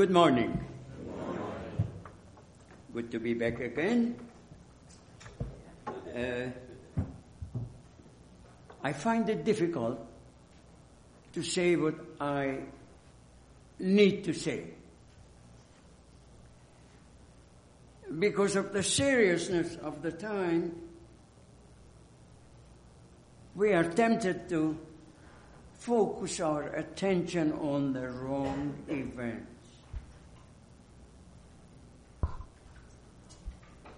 Good morning. Good to be back again. Uh, I find it difficult to say what I need to say. Because of the seriousness of the time, we are tempted to focus our attention on the wrong events.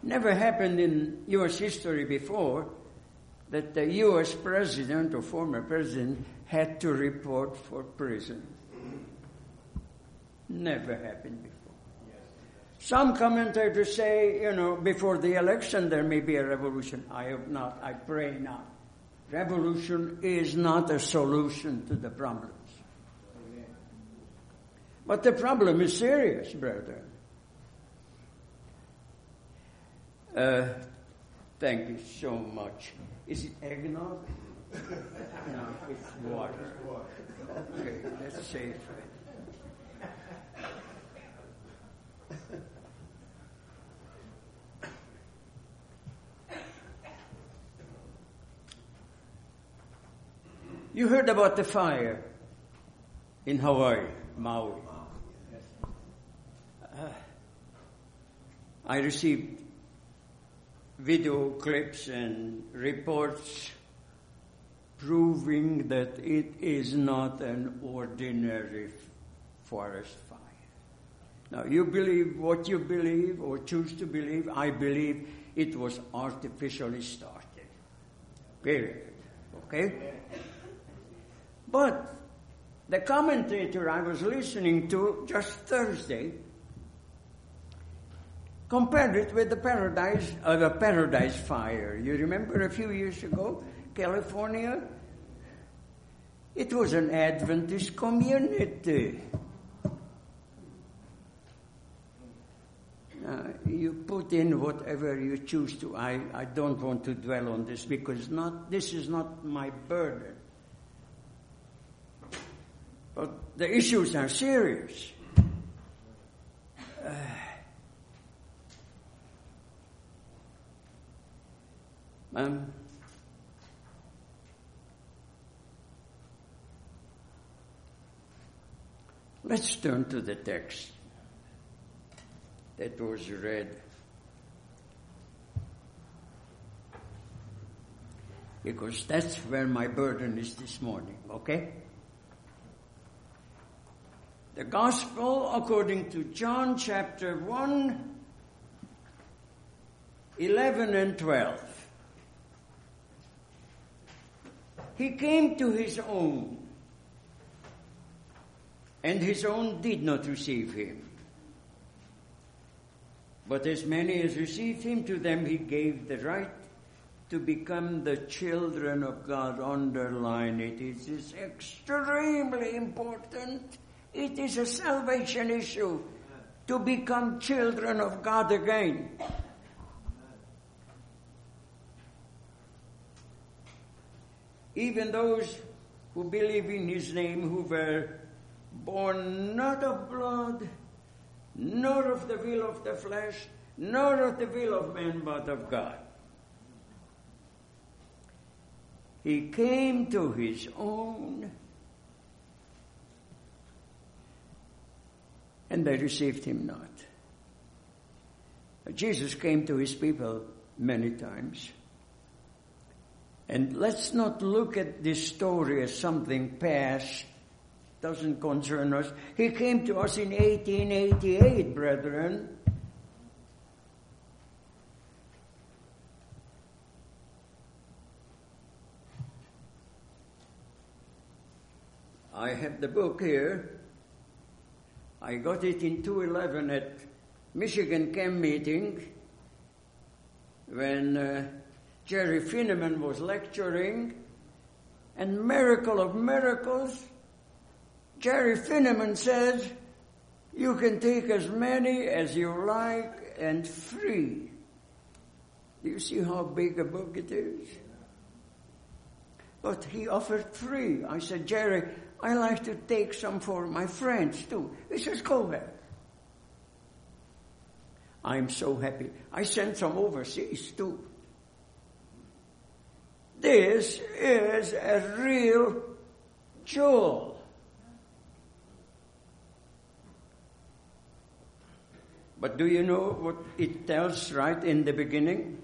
Never happened in U.S. history before that the U.S. president or former president had to report for prison. Never happened before. Some commentators say, you know, before the election there may be a revolution. I hope not. I pray not. Revolution is not a solution to the problems. But the problem is serious, brother. Uh, thank you so much. Is it eggnog? no, it's water. Okay, that's safe. You heard about the fire in Hawaii, Maui. Uh, I received video clips and reports proving that it is not an ordinary forest fire. Now, you believe what you believe or choose to believe. I believe it was artificially started. Period. Okay? But the commentator I was listening to just Thursday compared it with the paradise, uh, the paradise fire. You remember a few years ago, California? It was an Adventist community. Uh, you put in whatever you choose to. I, I don't want to dwell on this because not this is not my burden. But the issues are serious. Uh, um, let's turn to the text that was read. Because that's where my burden is this morning, okay? The Gospel according to John chapter 1, 11 and 12. He came to his own, and his own did not receive him. But as many as received him, to them he gave the right to become the children of God. Underline it. It is extremely important it is a salvation issue to become children of God again. Even those who believe in His name, who were born not of blood, nor of the will of the flesh, nor of the will of man, but of God. He came to His own and they received him not. Jesus came to his people many times. And let's not look at this story as something past, doesn't concern us. He came to us in 1888, brethren. I have the book here. I got it in 211 at Michigan camp meeting when uh, Jerry Finneman was lecturing, and miracle of miracles, Jerry Finneman says, you can take as many as you like and free. Do you see how big a book it is? But he offered free. I said, Jerry, I like to take some for my friends too. He says, go ahead. I'm so happy. I sent some overseas too. This is a real jewel. But do you know what it tells right in the beginning?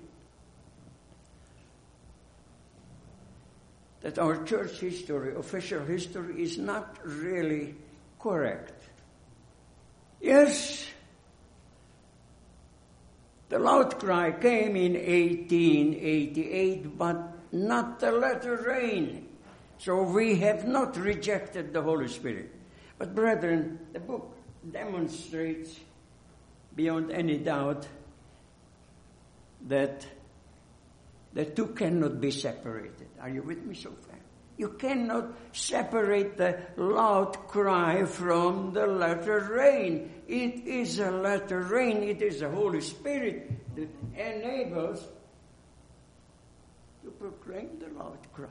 That our church history, official history, is not really correct. Yes, the loud cry came in 1888, but not the latter rain. So we have not rejected the Holy Spirit. But brethren, the book demonstrates beyond any doubt that the two cannot be separated. Are you with me so far? You cannot separate the loud cry from the latter rain. It is a latter rain. It is the Holy Spirit that enables proclaim the loud cry.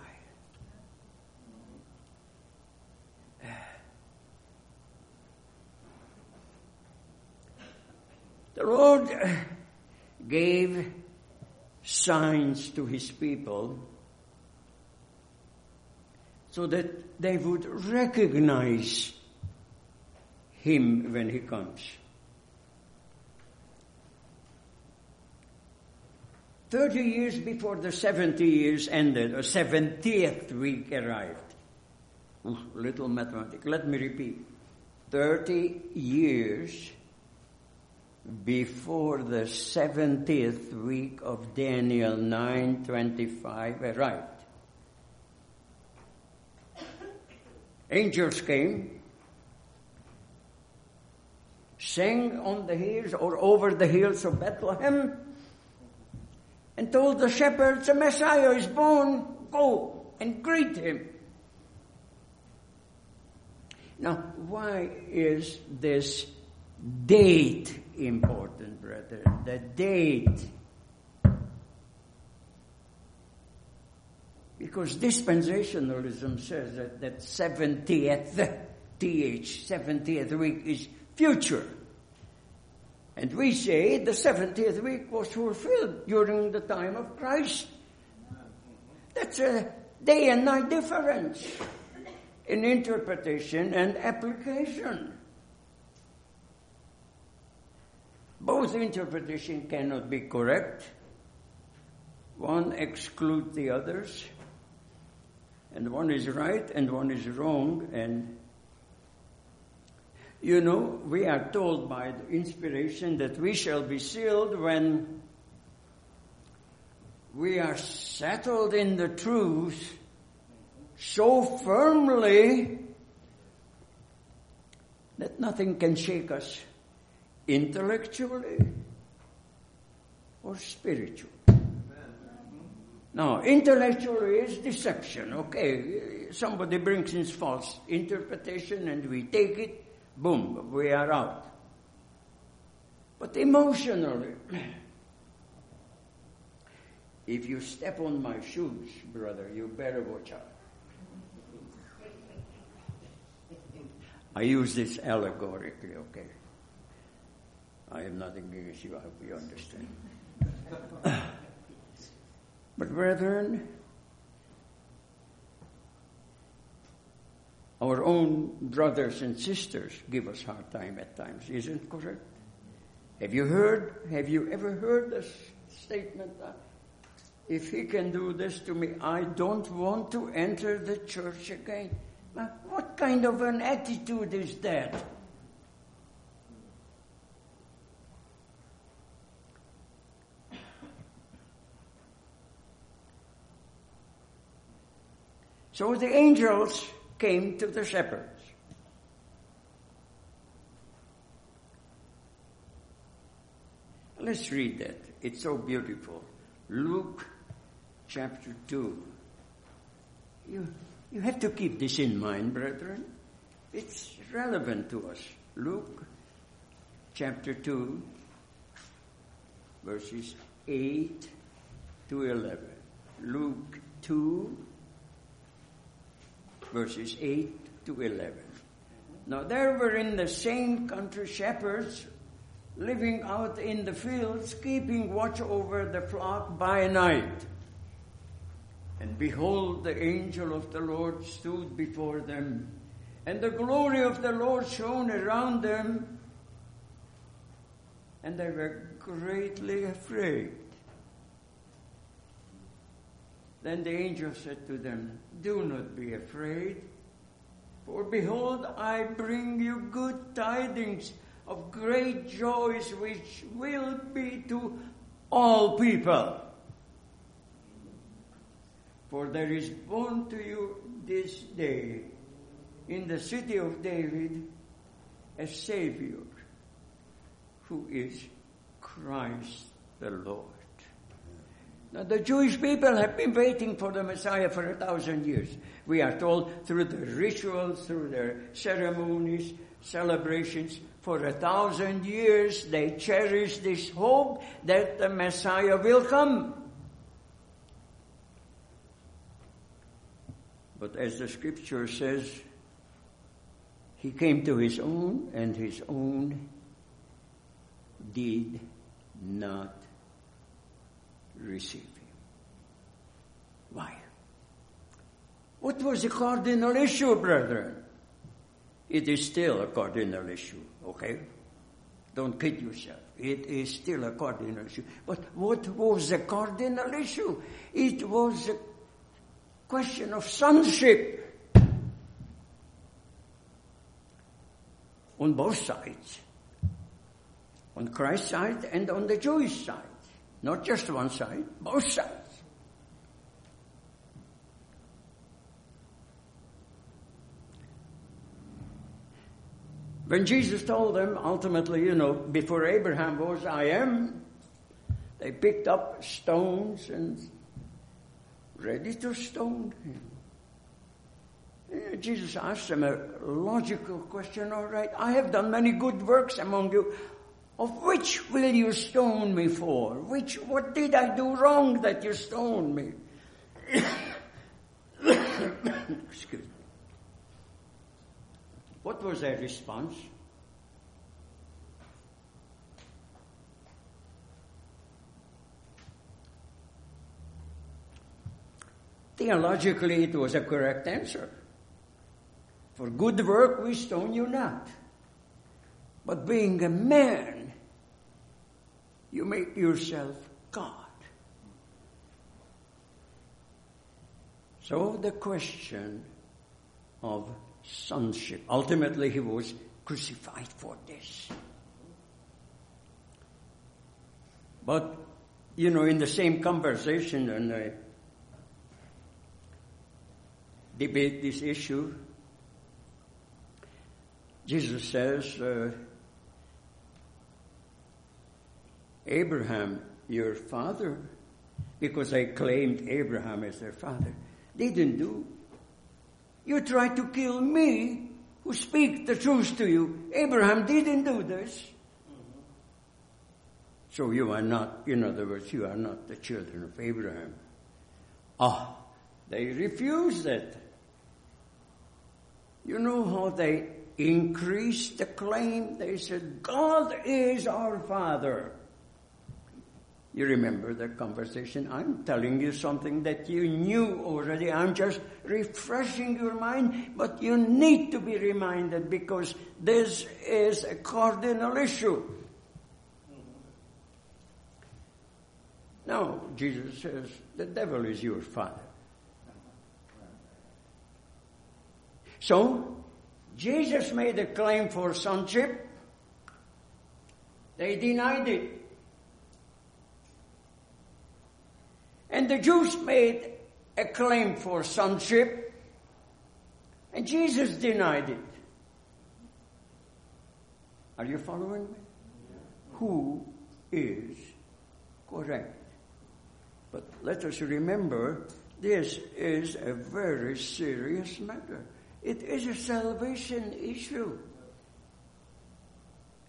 The Lord gave signs to his people so that they would recognize him when he comes. Thirty years before the seventy years ended, a seventieth week arrived. Oh, little mathematics. Let me repeat. Thirty years before the seventieth week of Daniel 9:25 arrived. Angels came, sang on the hills or over the hills of Bethlehem, and told the shepherds, the Messiah is born, go and greet him. Now, why is this date important, brethren? The date Because dispensationalism says that, that 70th, TH, 70th week is future. And we say the 70th week was fulfilled during the time of Christ. That's a day and night difference in interpretation and application. Both interpretation cannot be correct. One excludes the others and one is right and one is wrong and you know we are told by the inspiration that we shall be sealed when we are settled in the truth so firmly that nothing can shake us intellectually or spiritually now, intellectually is deception. Okay, somebody brings in false interpretation and we take it, boom, we are out. But emotionally, if you step on my shoes, brother, you better watch out. I use this allegorically, okay? I have nothing against you, I hope you understand. But brethren, our own brothers and sisters give us hard time at times, isn't it correct? Have you heard, have you ever heard this statement? That if he can do this to me, I don't want to enter the church again. What kind of an attitude is that? So the angels came to the shepherds. Let's read that. It's so beautiful. Luke chapter 2. You, you have to keep this in mind, brethren. It's relevant to us. Luke chapter 2, verses 8 to 11. Luke 2, verses 8 to 11. Now there were in the same country shepherds living out in the fields, keeping watch over the flock by night. And behold, the angel of the Lord stood before them, and the glory of the Lord shone around them, and they were greatly afraid. Then the angel said to them, Do not be afraid, for behold, I bring you good tidings of great joys which will be to all people. For there is born to you this day in the city of David a Savior who is Christ the Lord. Now, the Jewish people have been waiting for the Messiah for a thousand years. We are told through the rituals, through their ceremonies, celebrations, for a thousand years they cherish this hope that the Messiah will come. But as the scripture says, he came to his own, and his own did not receive him. Why? What was the cardinal issue, brethren? It is still a cardinal issue, okay? Don't kid yourself. It is still a cardinal issue. But what was the cardinal issue? It was a question of sonship. On both sides. On Christ's side and on the Jewish side. Not just one side, both sides. When Jesus told them, ultimately, you know, before Abraham was, I am, they picked up stones and ready to stone him. Jesus asked them a logical question, all right, I have done many good works among you. Of which will you stone me for? Which, what did I do wrong that you stone me? Excuse me. What was their response? Theologically, it was a correct answer. For good work we stone you not. But being a man, you make yourself God. So the question of sonship. Ultimately, he was crucified for this. But, you know, in the same conversation, and I debate this issue, Jesus says, uh, Abraham, your father, because I claimed Abraham as their father, They didn't do you tried to kill me, who speak the truth to you. Abraham didn't do this. So you are not, in other words, you are not the children of Abraham. Ah, they refused it. You know how they increased the claim? They said, God is our Father. You remember the conversation? I'm telling you something that you knew already. I'm just refreshing your mind, but you need to be reminded because this is a cardinal issue. Now, Jesus says, the devil is your father. So, Jesus made a claim for sonship. They denied it. And the Jews made a claim for sonship, and Jesus denied it. Are you following me? Who is correct? But let us remember this is a very serious matter. It is a salvation issue.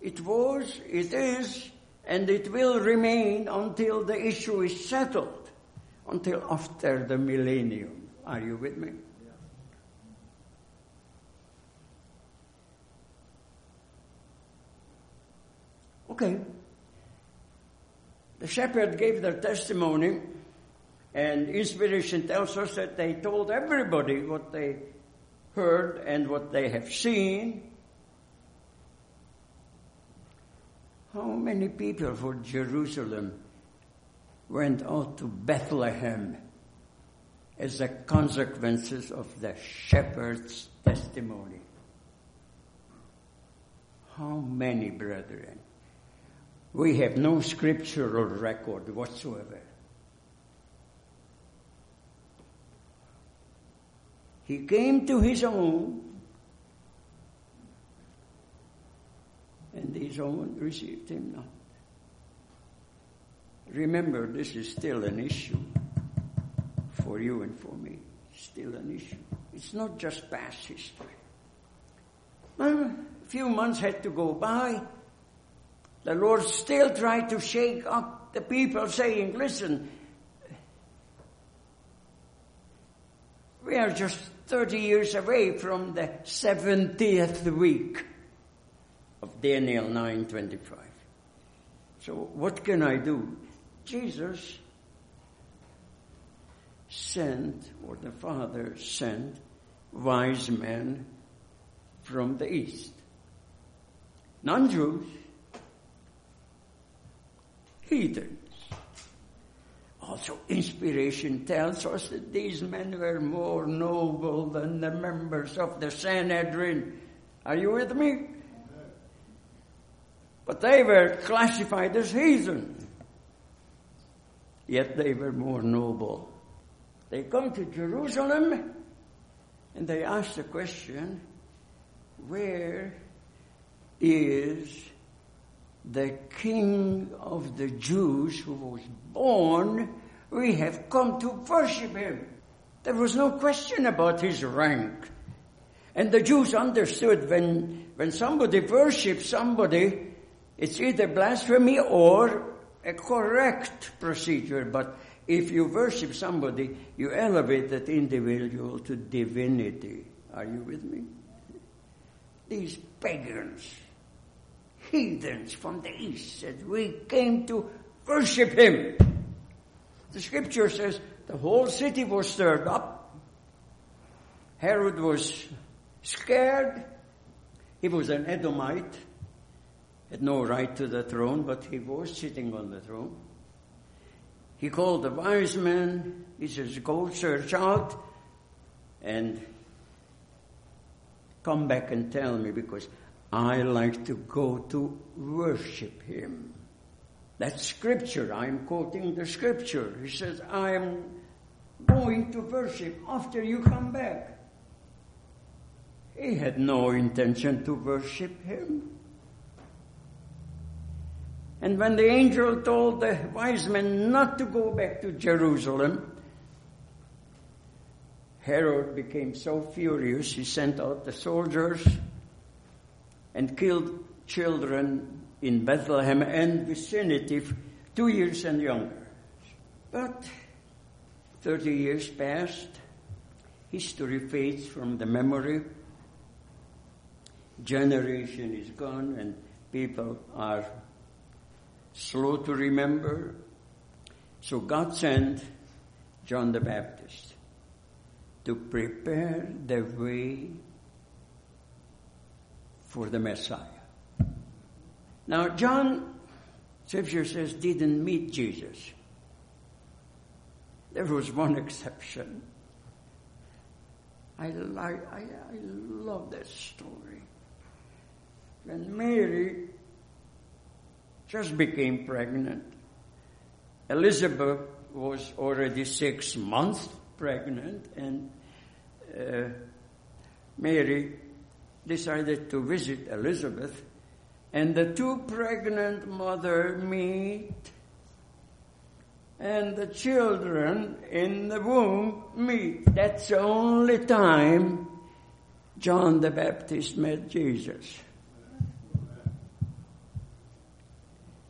It was, it is, and it will remain until the issue is settled until after the millennium. Are you with me? Okay. The shepherd gave their testimony, and inspiration tells us that they told everybody what they heard and what they have seen. How many people for Jerusalem went out to Bethlehem as the consequences of the shepherd's testimony? How many, brethren? We have no scriptural record whatsoever. He came to his own, and his own received him not. Remember, this is still an issue for you and for me. Still an issue. It's not just past history. Well, a few months had to go by. The Lord still tried to shake up the people saying, listen, we are just 30 years away from the 70th week of Daniel 9:25. So what can I do? Jesus sent, or the Father sent, wise men from the east. Non-Jews, heathens. Also, inspiration tells us that these men were more noble than the members of the Sanhedrin. Are you with me? But they were classified as heathen. Yet they were more noble. They come to Jerusalem and they ask the question, where is the King of the Jews who was born, we have come to worship him. There was no question about his rank. And the Jews understood when, when somebody worships somebody, it's either blasphemy or a correct procedure. But if you worship somebody, you elevate that individual to divinity. Are you with me? These pagans heathens from the east said, we came to worship him. The scripture says the whole city was stirred up. Herod was scared. He was an Edomite, had no right to the throne, but he was sitting on the throne. He called the wise men. He says, go search out and come back and tell me because I like to go to worship Him. That's scripture. I'm quoting the scripture. He says, I am going to worship after you come back. He had no intention to worship Him. And when the angel told the wise men not to go back to Jerusalem, Herod became so furious he sent out the soldiers and killed children in Bethlehem and vicinity, two years and younger. But 30 years passed, history fades from the memory, generation is gone, and people are slow to remember. So God sent John the Baptist to prepare the way for the Messiah. Now, John, Scripture says, didn't meet Jesus. There was one exception. I I, I love that story. When Mary just became pregnant, Elizabeth was already six months pregnant, and uh, Mary decided to visit Elizabeth, and the two pregnant mother meet, and the children in the womb meet. That's the only time John the Baptist met Jesus.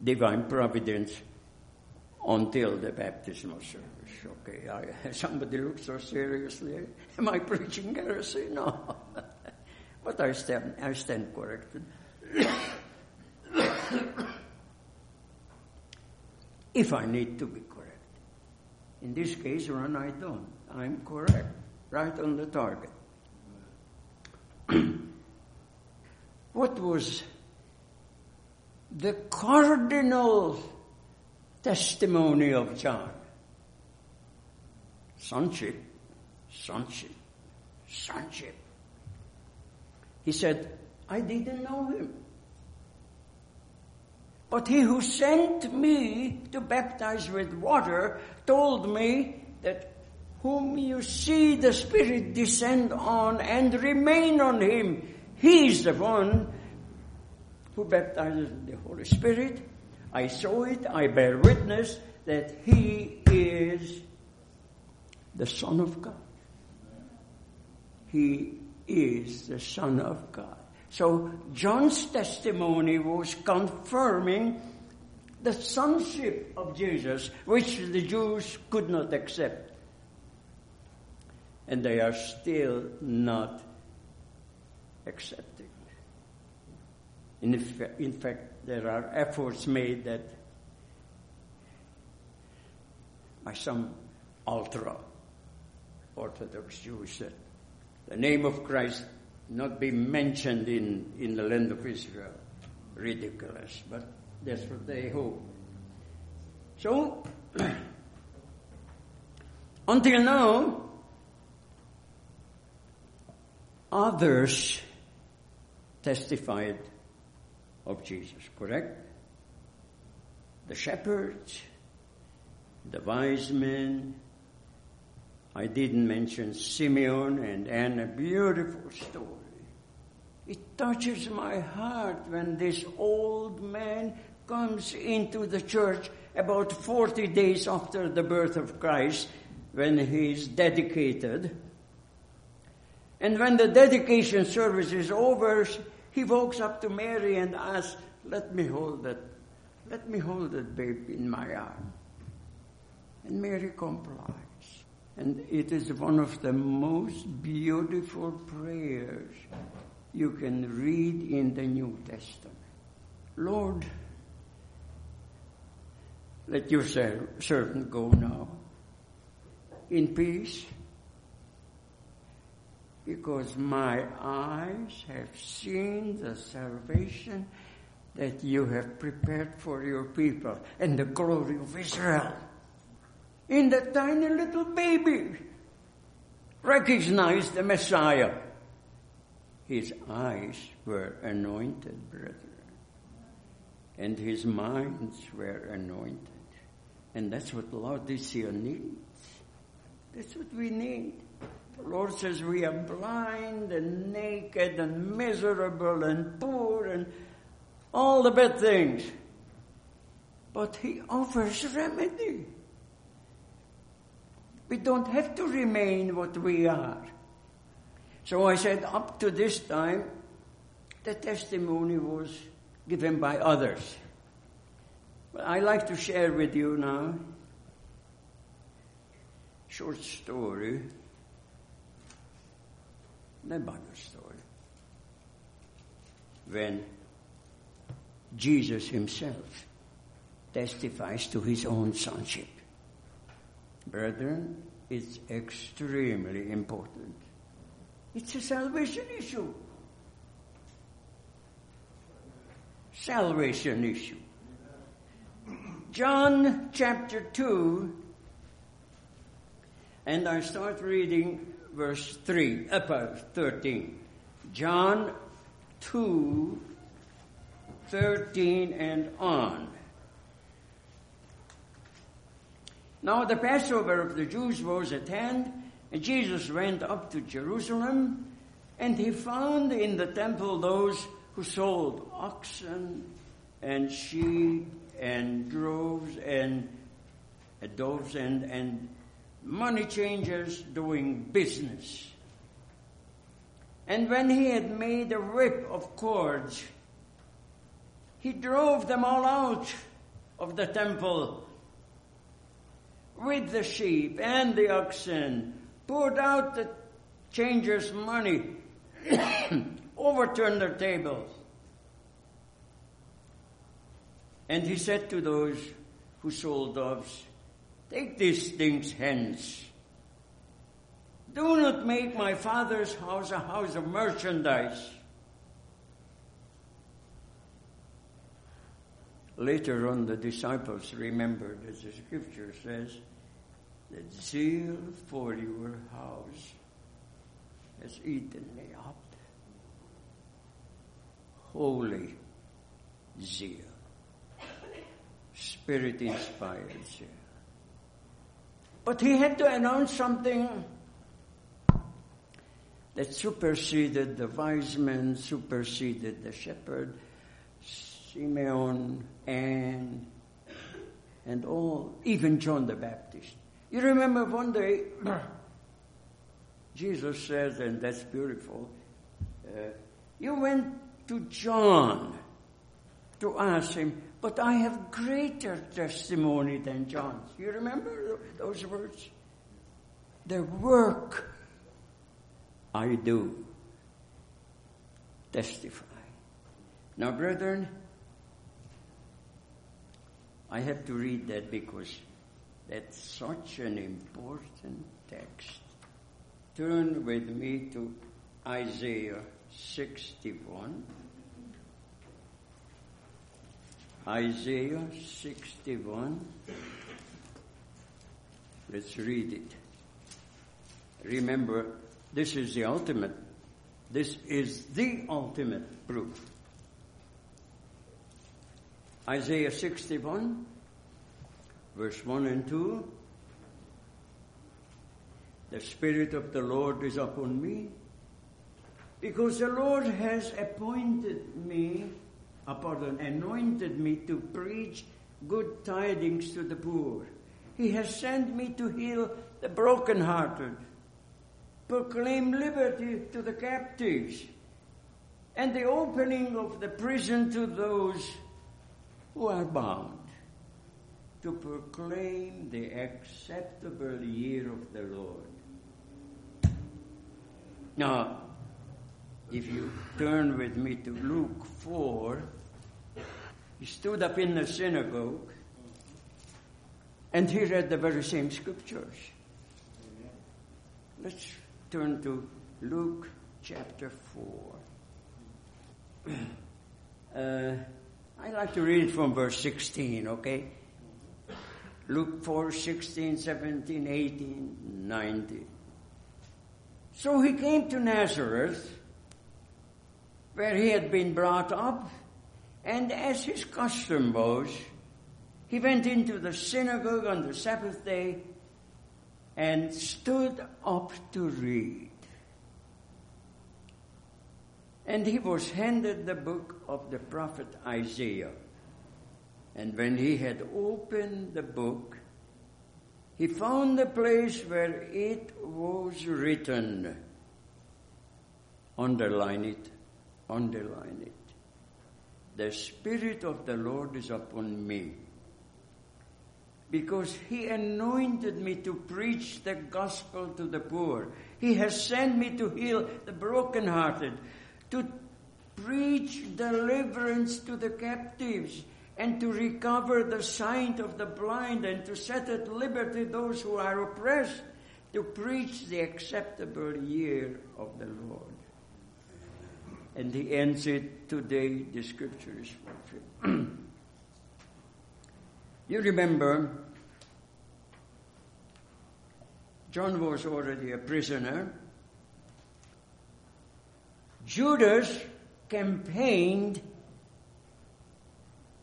Divine providence until the baptismal service. Okay, I, somebody looks so seriously. Am I preaching heresy? No. But I stand, I stand corrected. if I need to be correct. In this case, Ron, I don't. I'm correct, right on the target. what was the cardinal testimony of John? Sonship, sonship, sonship. He said, I didn't know him. But he who sent me to baptize with water told me that whom you see the Spirit descend on and remain on him, he is the one who baptizes in the Holy Spirit. I saw it, I bear witness that he is the Son of God. He is the Son of God. So John's testimony was confirming the sonship of Jesus, which the Jews could not accept. And they are still not accepting. In, in fact, there are efforts made that by some ultra Orthodox Jews that the name of Christ not be mentioned in, in the land of Israel. Ridiculous, but that's what they hope. So, until now, others testified of Jesus, correct? The shepherds, the wise men, I didn't mention Simeon and Anna, beautiful story. It touches my heart when this old man comes into the church about 40 days after the birth of Christ when he is dedicated. And when the dedication service is over, he walks up to Mary and asks, let me hold that, let me hold that baby in my arm. And Mary complies. And it is one of the most beautiful prayers you can read in the New Testament. Lord, let your servant go now in peace because my eyes have seen the salvation that you have prepared for your people and the glory of Israel in the tiny little baby recognized the Messiah. His eyes were anointed, brethren, and his minds were anointed. And that's what Laodicea needs. That's what we need. The Lord says we are blind and naked and miserable and poor and all the bad things. But He offers remedy. We don't have to remain what we are. So I said, up to this time, the testimony was given by others. But I like to share with you now short story, the Bible story, when Jesus himself testifies to his own sonship. Brethren, it's extremely important. It's a salvation issue. Salvation issue. John chapter 2, and I start reading verse 3, uh, 13. John 2, 13 and on. Now the Passover of the Jews was at hand, and Jesus went up to Jerusalem, and he found in the temple those who sold oxen and sheep and droves and doves and, and money changers doing business. And when he had made a whip of cords, he drove them all out of the temple with the sheep and the oxen, poured out the changers' money, overturned their tables. And he said to those who sold doves, Take these things hence. Do not make my father's house a house of merchandise. Later on, the disciples remembered, as the scripture says, that zeal for your house has eaten me up. Holy zeal. Spirit inspired zeal. But he had to announce something that superseded the wise men, superseded the shepherd, Simeon, and and all, even John the Baptist. You remember one day, Jesus says, and that's beautiful, uh, you went to John to ask him, but I have greater testimony than John's. You remember those words? The work I do testify. Now, brethren, I have to read that because that's such an important text. Turn with me to Isaiah 61. Isaiah 61. Let's read it. Remember, this is the ultimate. This is the ultimate proof. Isaiah 61, verse 1 and 2. The Spirit of the Lord is upon me, because the Lord has appointed me, upon anointed me to preach good tidings to the poor. He has sent me to heal the brokenhearted, proclaim liberty to the captives, and the opening of the prison to those who are bound to proclaim the acceptable year of the Lord. Now, if you turn with me to Luke 4, he stood up in the synagogue and he read the very same scriptures. Let's turn to Luke chapter 4. Uh, I like to read from verse 16, okay? Luke 4, 16, 17, 18, 19. So he came to Nazareth, where he had been brought up, and as his custom was, he went into the synagogue on the Sabbath day and stood up to read. And he was handed the book of the prophet Isaiah. And when he had opened the book, he found the place where it was written. Underline it, underline it. The Spirit of the Lord is upon me because he anointed me to preach the gospel to the poor. He has sent me to heal the brokenhearted, to preach deliverance to the captives and to recover the sight of the blind and to set at liberty those who are oppressed, to preach the acceptable year of the Lord. And he ends it today, the scripture is fulfilled. you remember, John was already a prisoner Judas campaigned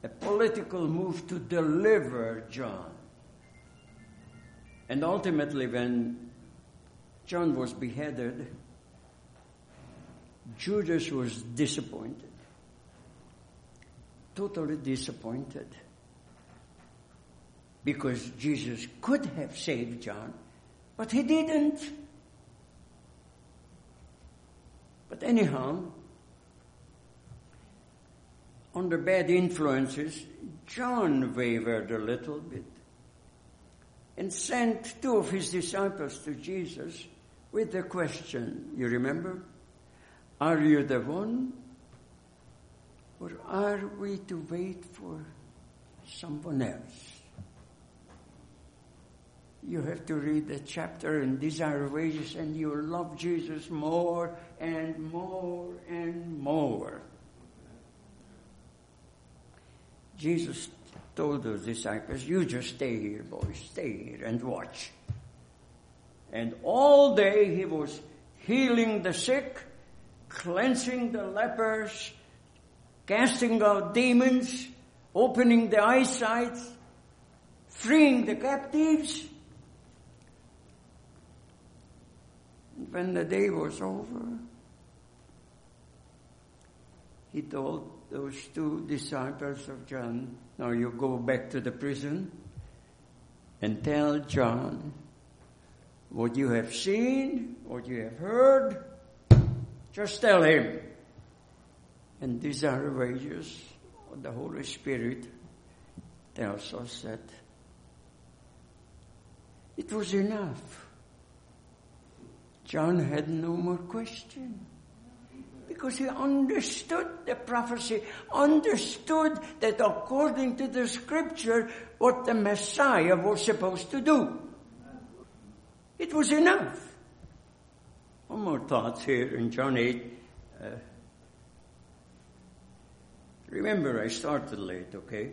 a political move to deliver John. And ultimately, when John was beheaded, Judas was disappointed. Totally disappointed. Because Jesus could have saved John, but he didn't. But anyhow, under bad influences, John wavered a little bit and sent two of his disciples to Jesus with the question, you remember? Are you the one? Or are we to wait for someone else? you have to read the chapter in Desire Ages and you'll love Jesus more and more and more. Jesus told those disciples, you just stay here, boys, stay here and watch. And all day he was healing the sick, cleansing the lepers, casting out demons, opening the eyesight, freeing the captives. When the day was over, he told those two disciples of John, now you go back to the prison and tell John what you have seen, what you have heard. Just tell him. And these are the wages of the Holy Spirit tells us that it was enough. John had no more question because he understood the prophecy, understood that according to the scripture, what the Messiah was supposed to do. It was enough. One more thought here in John 8. Uh, remember, I started late, okay?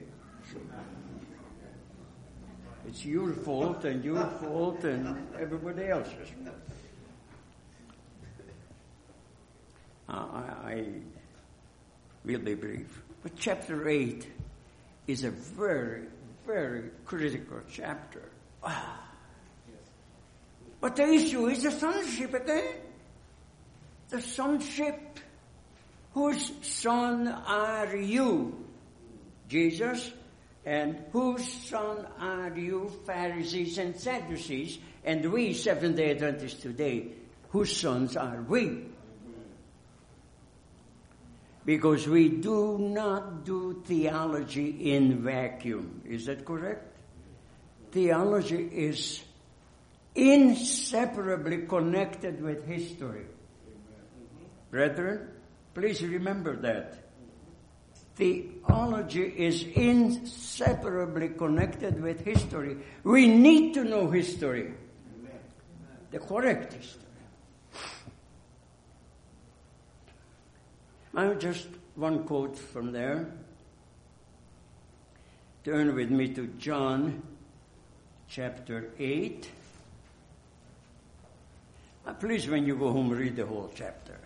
It's your fault and your fault and everybody else's. I, I will be brief. But chapter 8 is a very, very critical chapter. Ah. But the issue is the sonship again. The sonship. Whose son are you? Jesus. And whose son are you, Pharisees and Sadducees? And we, Seventh day Adventists today, whose sons are we? Because we do not do theology in vacuum. Is that correct? Theology is inseparably connected with history. Brethren, please remember that. Theology is inseparably connected with history. We need to know history. The correct history. Now, just one quote from there. Turn with me to John chapter 8. Now, please, when you go home, read the whole chapter.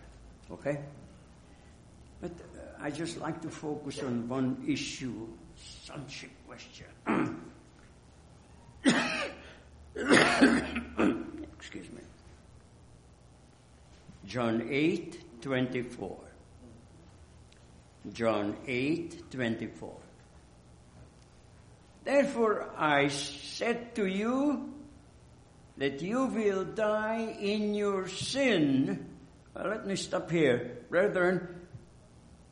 Okay? But uh, I just like to focus on one issue sonship question. Excuse me. John 8 24. John 8 24. Therefore I said to you that you will die in your sin. Well, let me stop here. Brethren,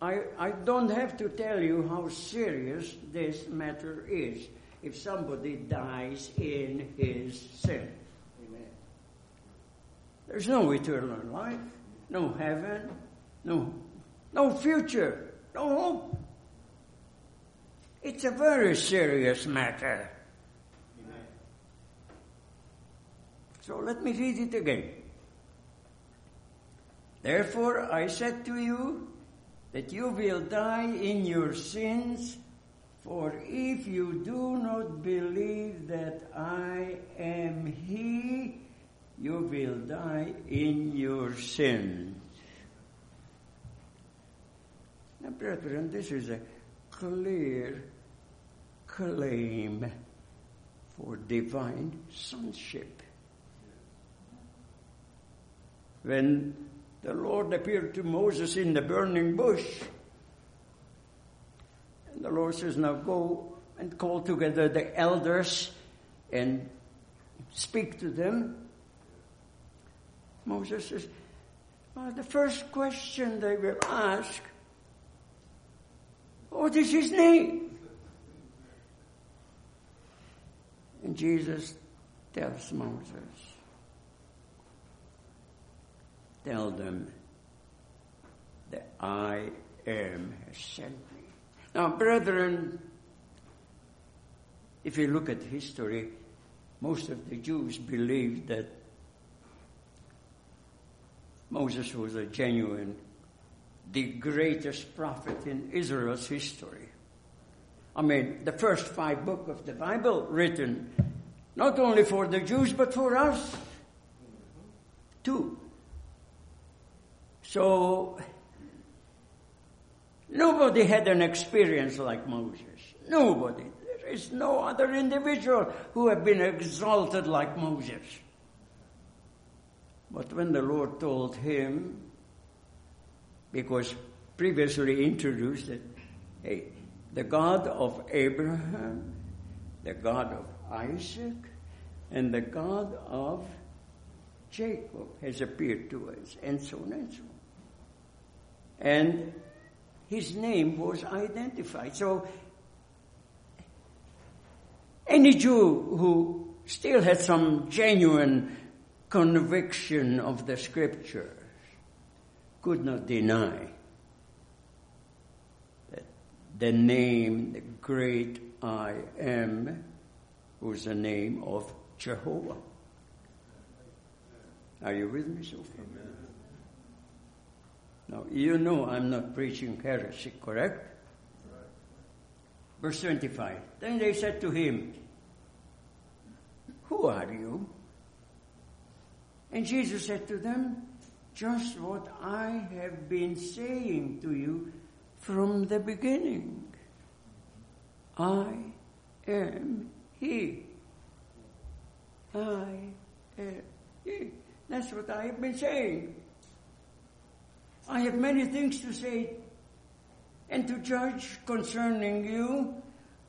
I, I don't have to tell you how serious this matter is if somebody dies in his sin. Amen. There's no eternal life, no heaven, no, no future. No hope. It's a very serious matter. So let me read it again. Therefore I said to you that you will die in your sins, for if you do not believe that I am He, you will die in your sins. Now, brethren, this is a clear claim for divine sonship. When the Lord appeared to Moses in the burning bush, and the Lord says, Now go and call together the elders and speak to them. Moses says, well, the first question they will ask what is his name? And Jesus tells Moses, Tell them that I am sent me. Now, brethren, if you look at history, most of the Jews believed that Moses was a genuine, the greatest prophet in Israel's history. I mean, the first five books of the Bible written not only for the Jews but for us too. So, nobody had an experience like Moses. Nobody. There is no other individual who have been exalted like Moses. But when the Lord told him, because previously introduced that, hey, the God of Abraham, the God of Isaac, and the God of Jacob has appeared to us, and so on and so on. And his name was identified. So, any Jew who still had some genuine conviction of the scriptures could not deny that the name, the great I am, was the name of Jehovah. Are you with me so far? Now, you know I'm not preaching heresy, correct? Verse 25. Then they said to him, Who are you? And Jesus said to them, Just what I have been saying to you from the beginning. I am He. I am He. That's what I have been saying. I have many things to say and to judge concerning you,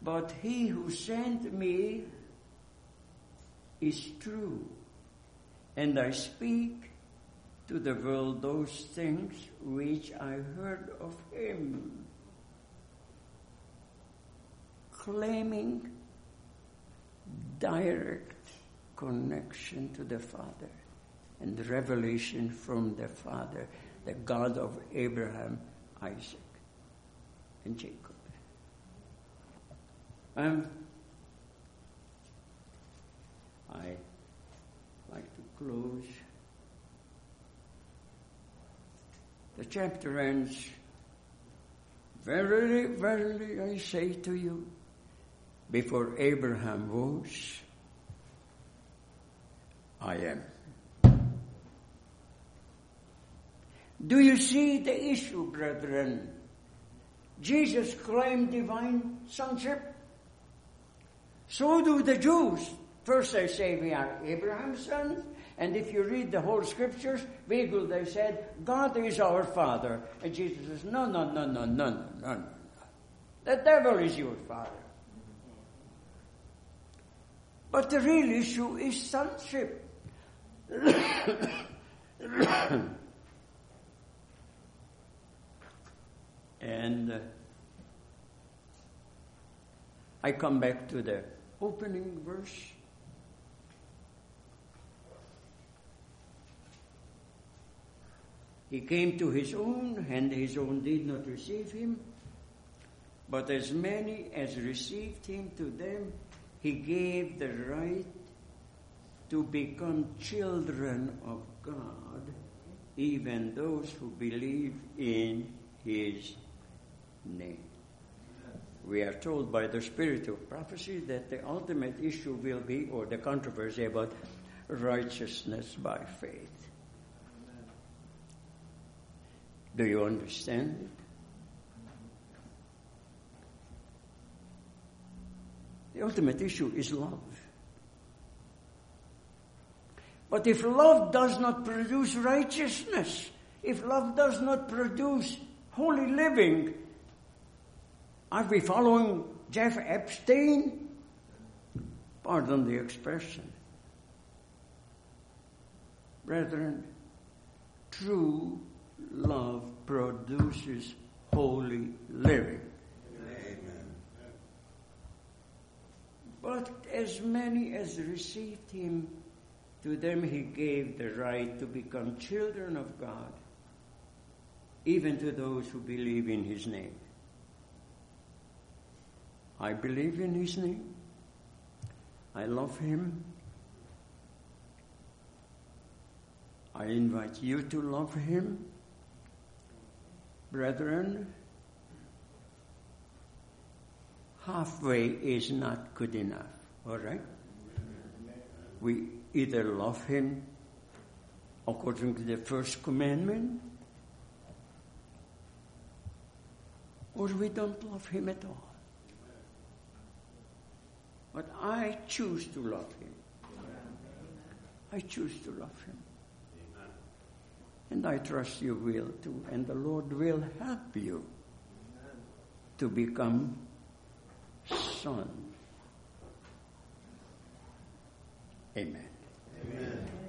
but he who sent me is true and I speak to the world those things which I heard of him, claiming direct connection to the Father and revelation from the Father, the God of Abraham, Isaac, and Jacob. Um, I like to close. The chapter ends, Verily, verily, I say to you, before Abraham was, I am. Do you see the issue, brethren? Jesus claimed divine sonship. So do the Jews. First they say we are Abraham's sons, and if you read the whole scriptures, Beagle, they said, God is our Father. And Jesus says, no, no, no, no, no, no, no, no. The devil is your father. But the real issue is sonship. and uh, I come back to the opening verse. He came to his own, and his own did not receive him. But as many as received him, to them he gave the right to become children of God, even those who believe in his name. We are told by the spirit of prophecy that the ultimate issue will be, or the controversy about righteousness by faith. Do you understand it? The ultimate issue is love. But if love does not produce righteousness, if love does not produce holy living, are be following Jeff Epstein? Pardon the expression. Brethren, true love produces holy living. Amen. But as many as received him, to them he gave the right to become children of God, even to those who believe in his name. I believe in His name. I love Him. I invite you to love Him. Brethren, halfway is not good enough, all right? We either love Him according to the first commandment, or we don't love Him at all. But I choose to love Him. I choose to love Him. And I trust you will too. And the Lord will help you to become son. Amen. Amen.